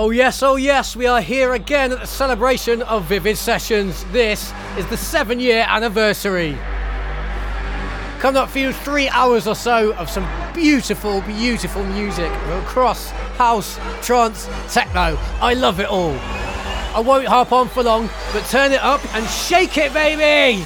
Oh, yes, oh, yes, we are here again at the celebration of Vivid Sessions. This is the seven year anniversary. Coming up for you three hours or so of some beautiful, beautiful music across house, trance, techno. I love it all. I won't harp on for long, but turn it up and shake it, baby!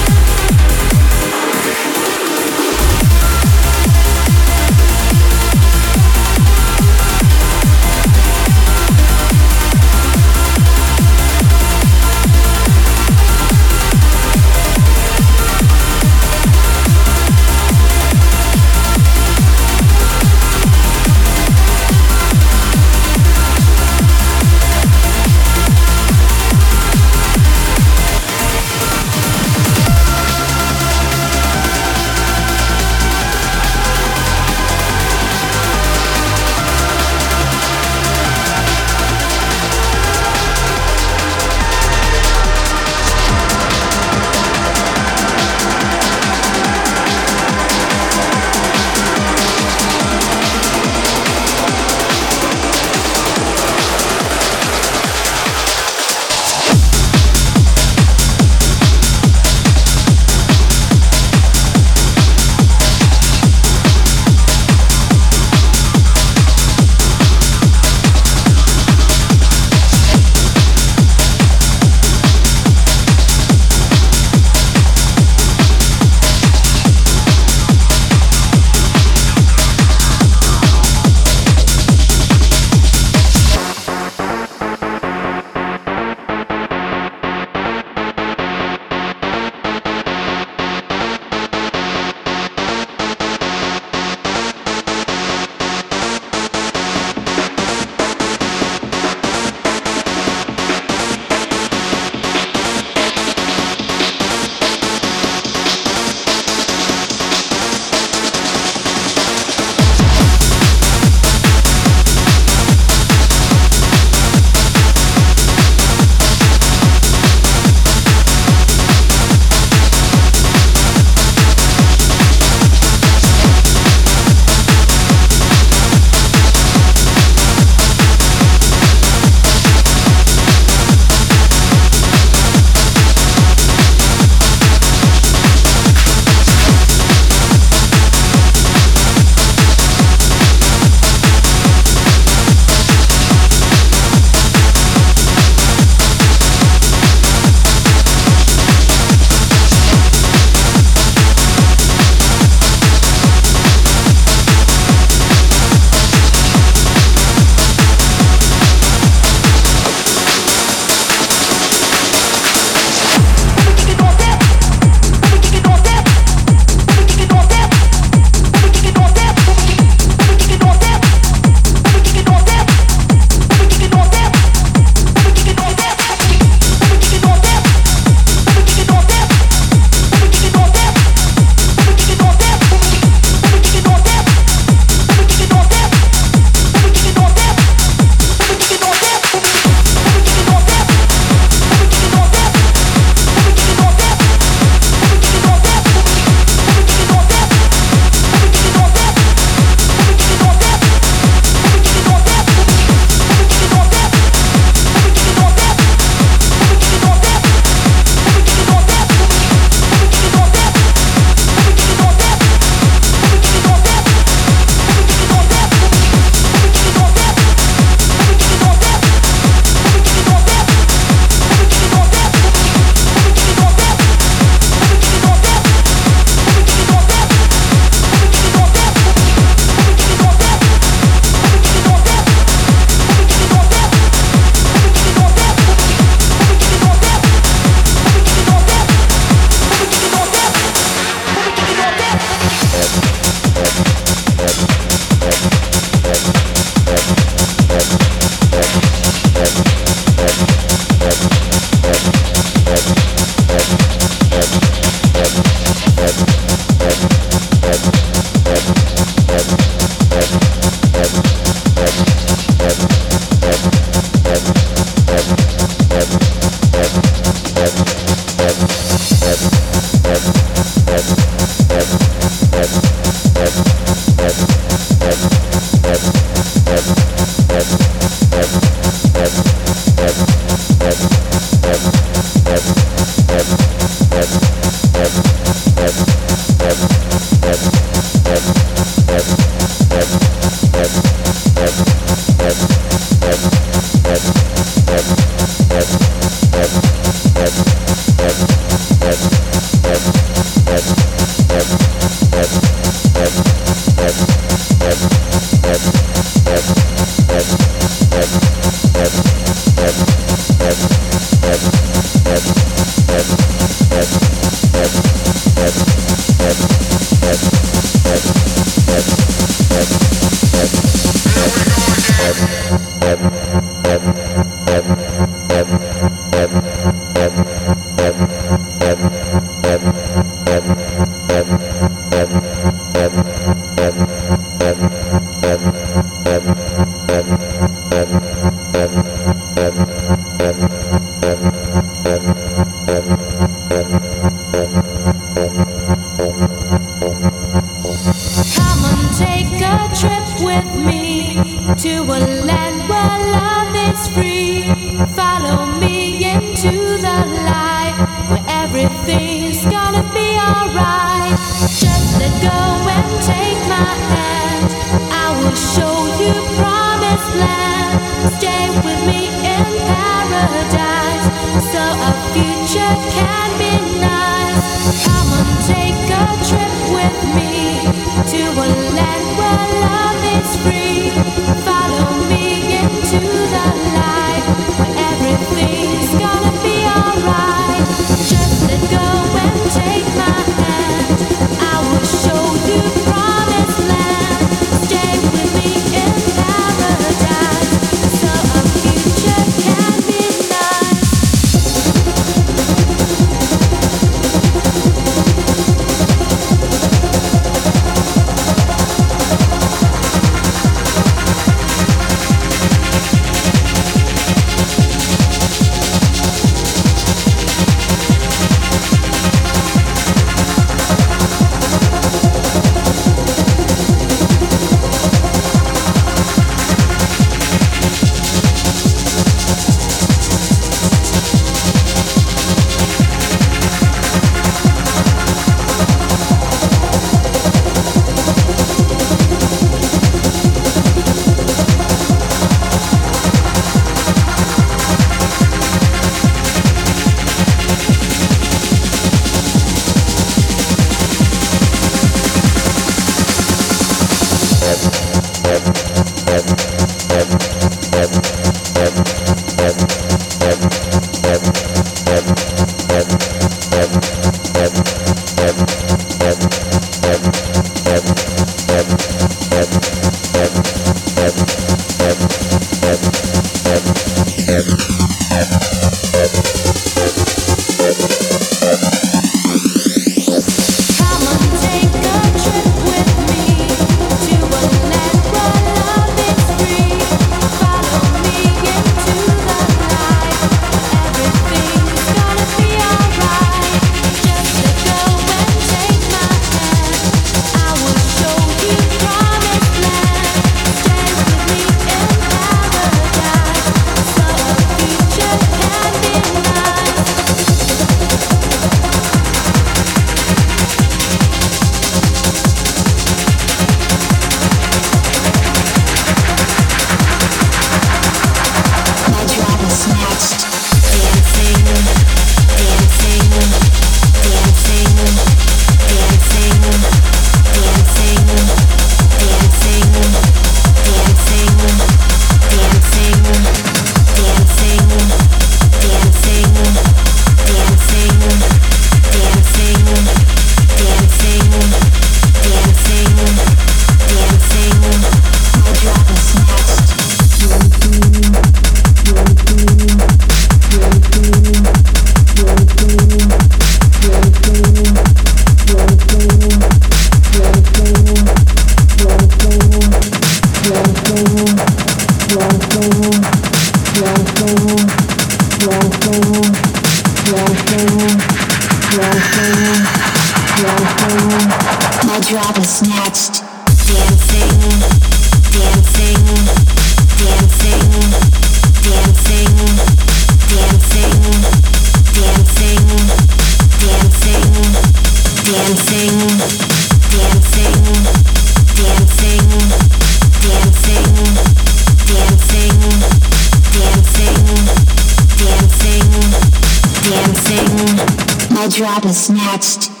Dancing, is dancing,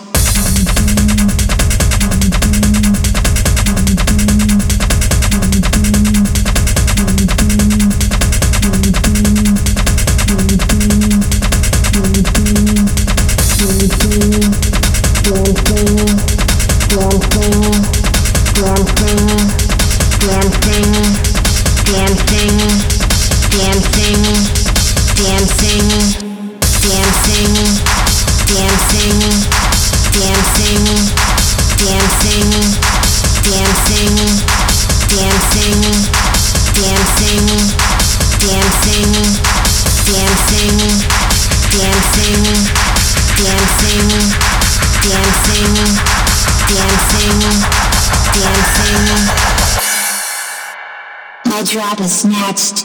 drop a snatch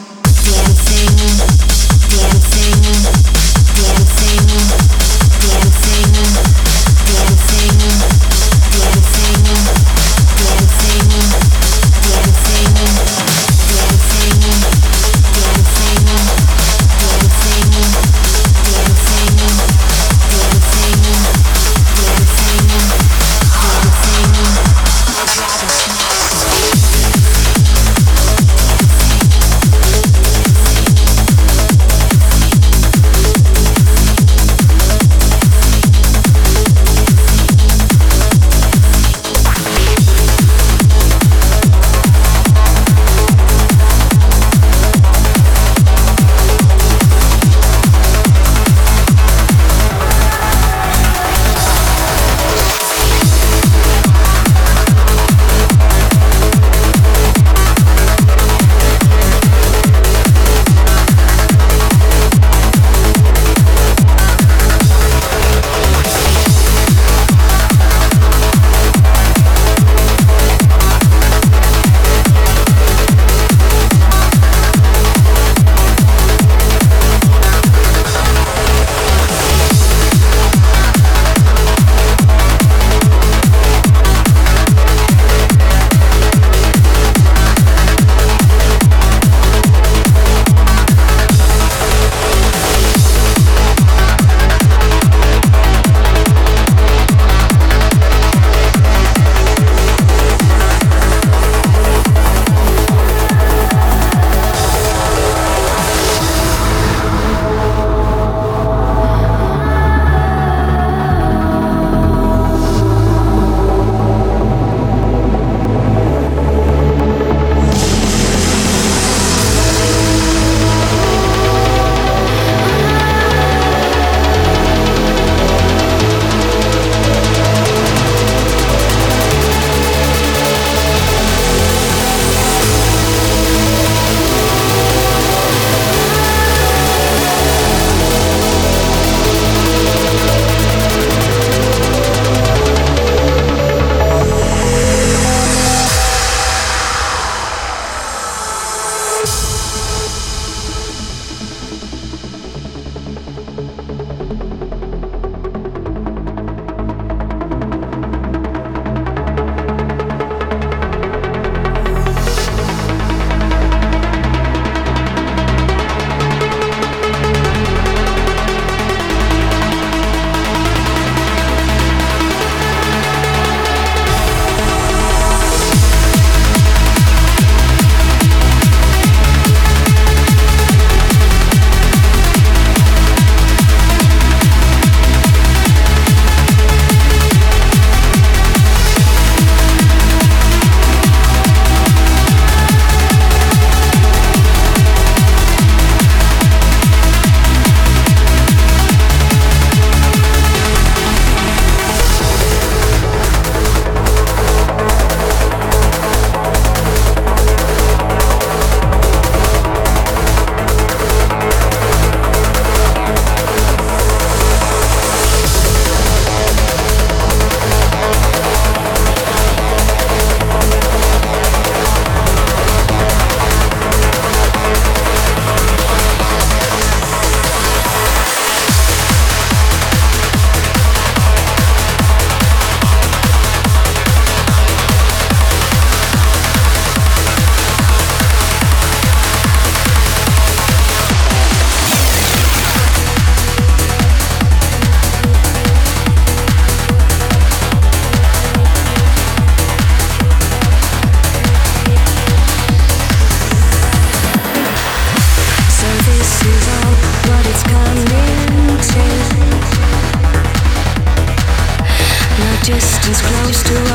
as close to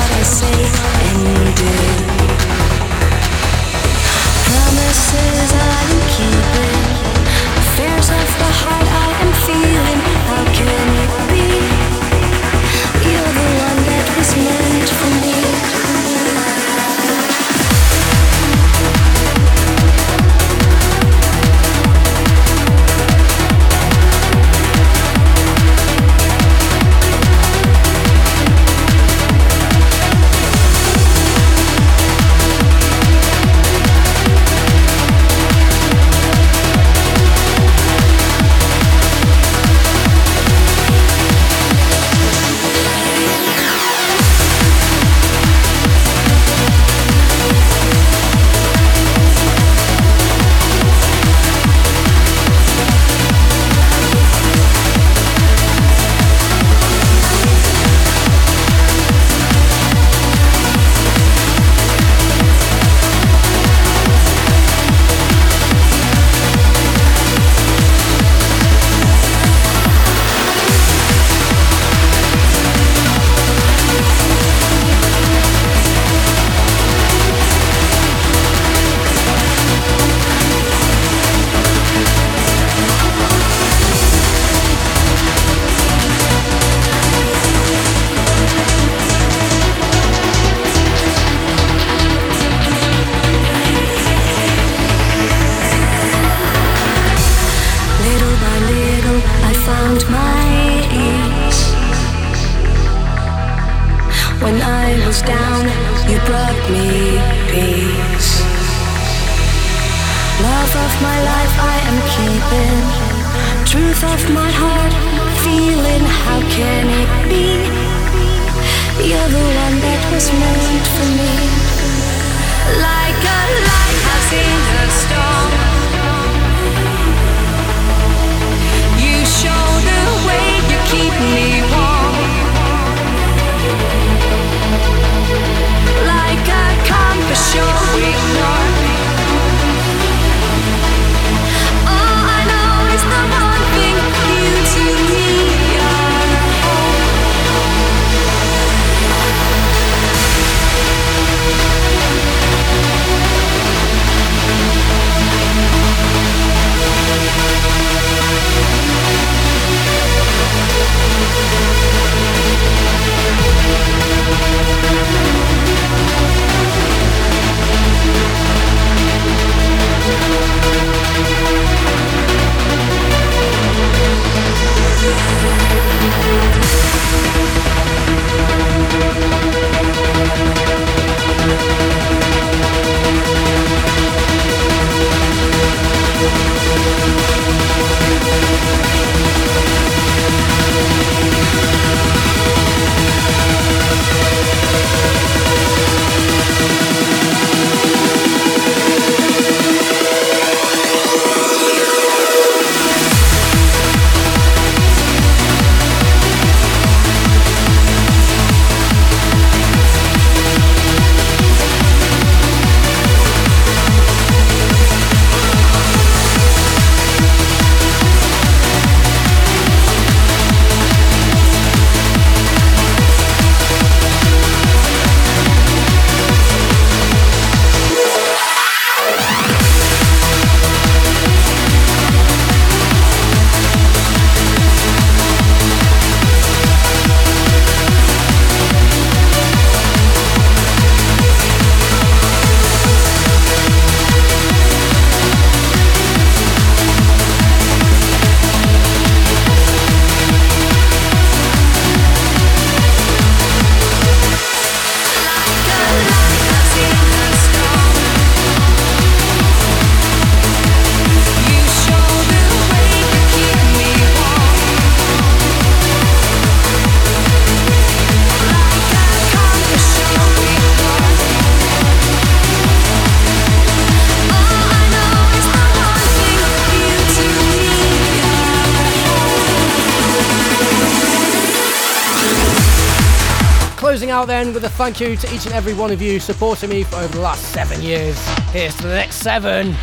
thank you to each and every one of you supporting me for over the last seven years. Here's to the next seven.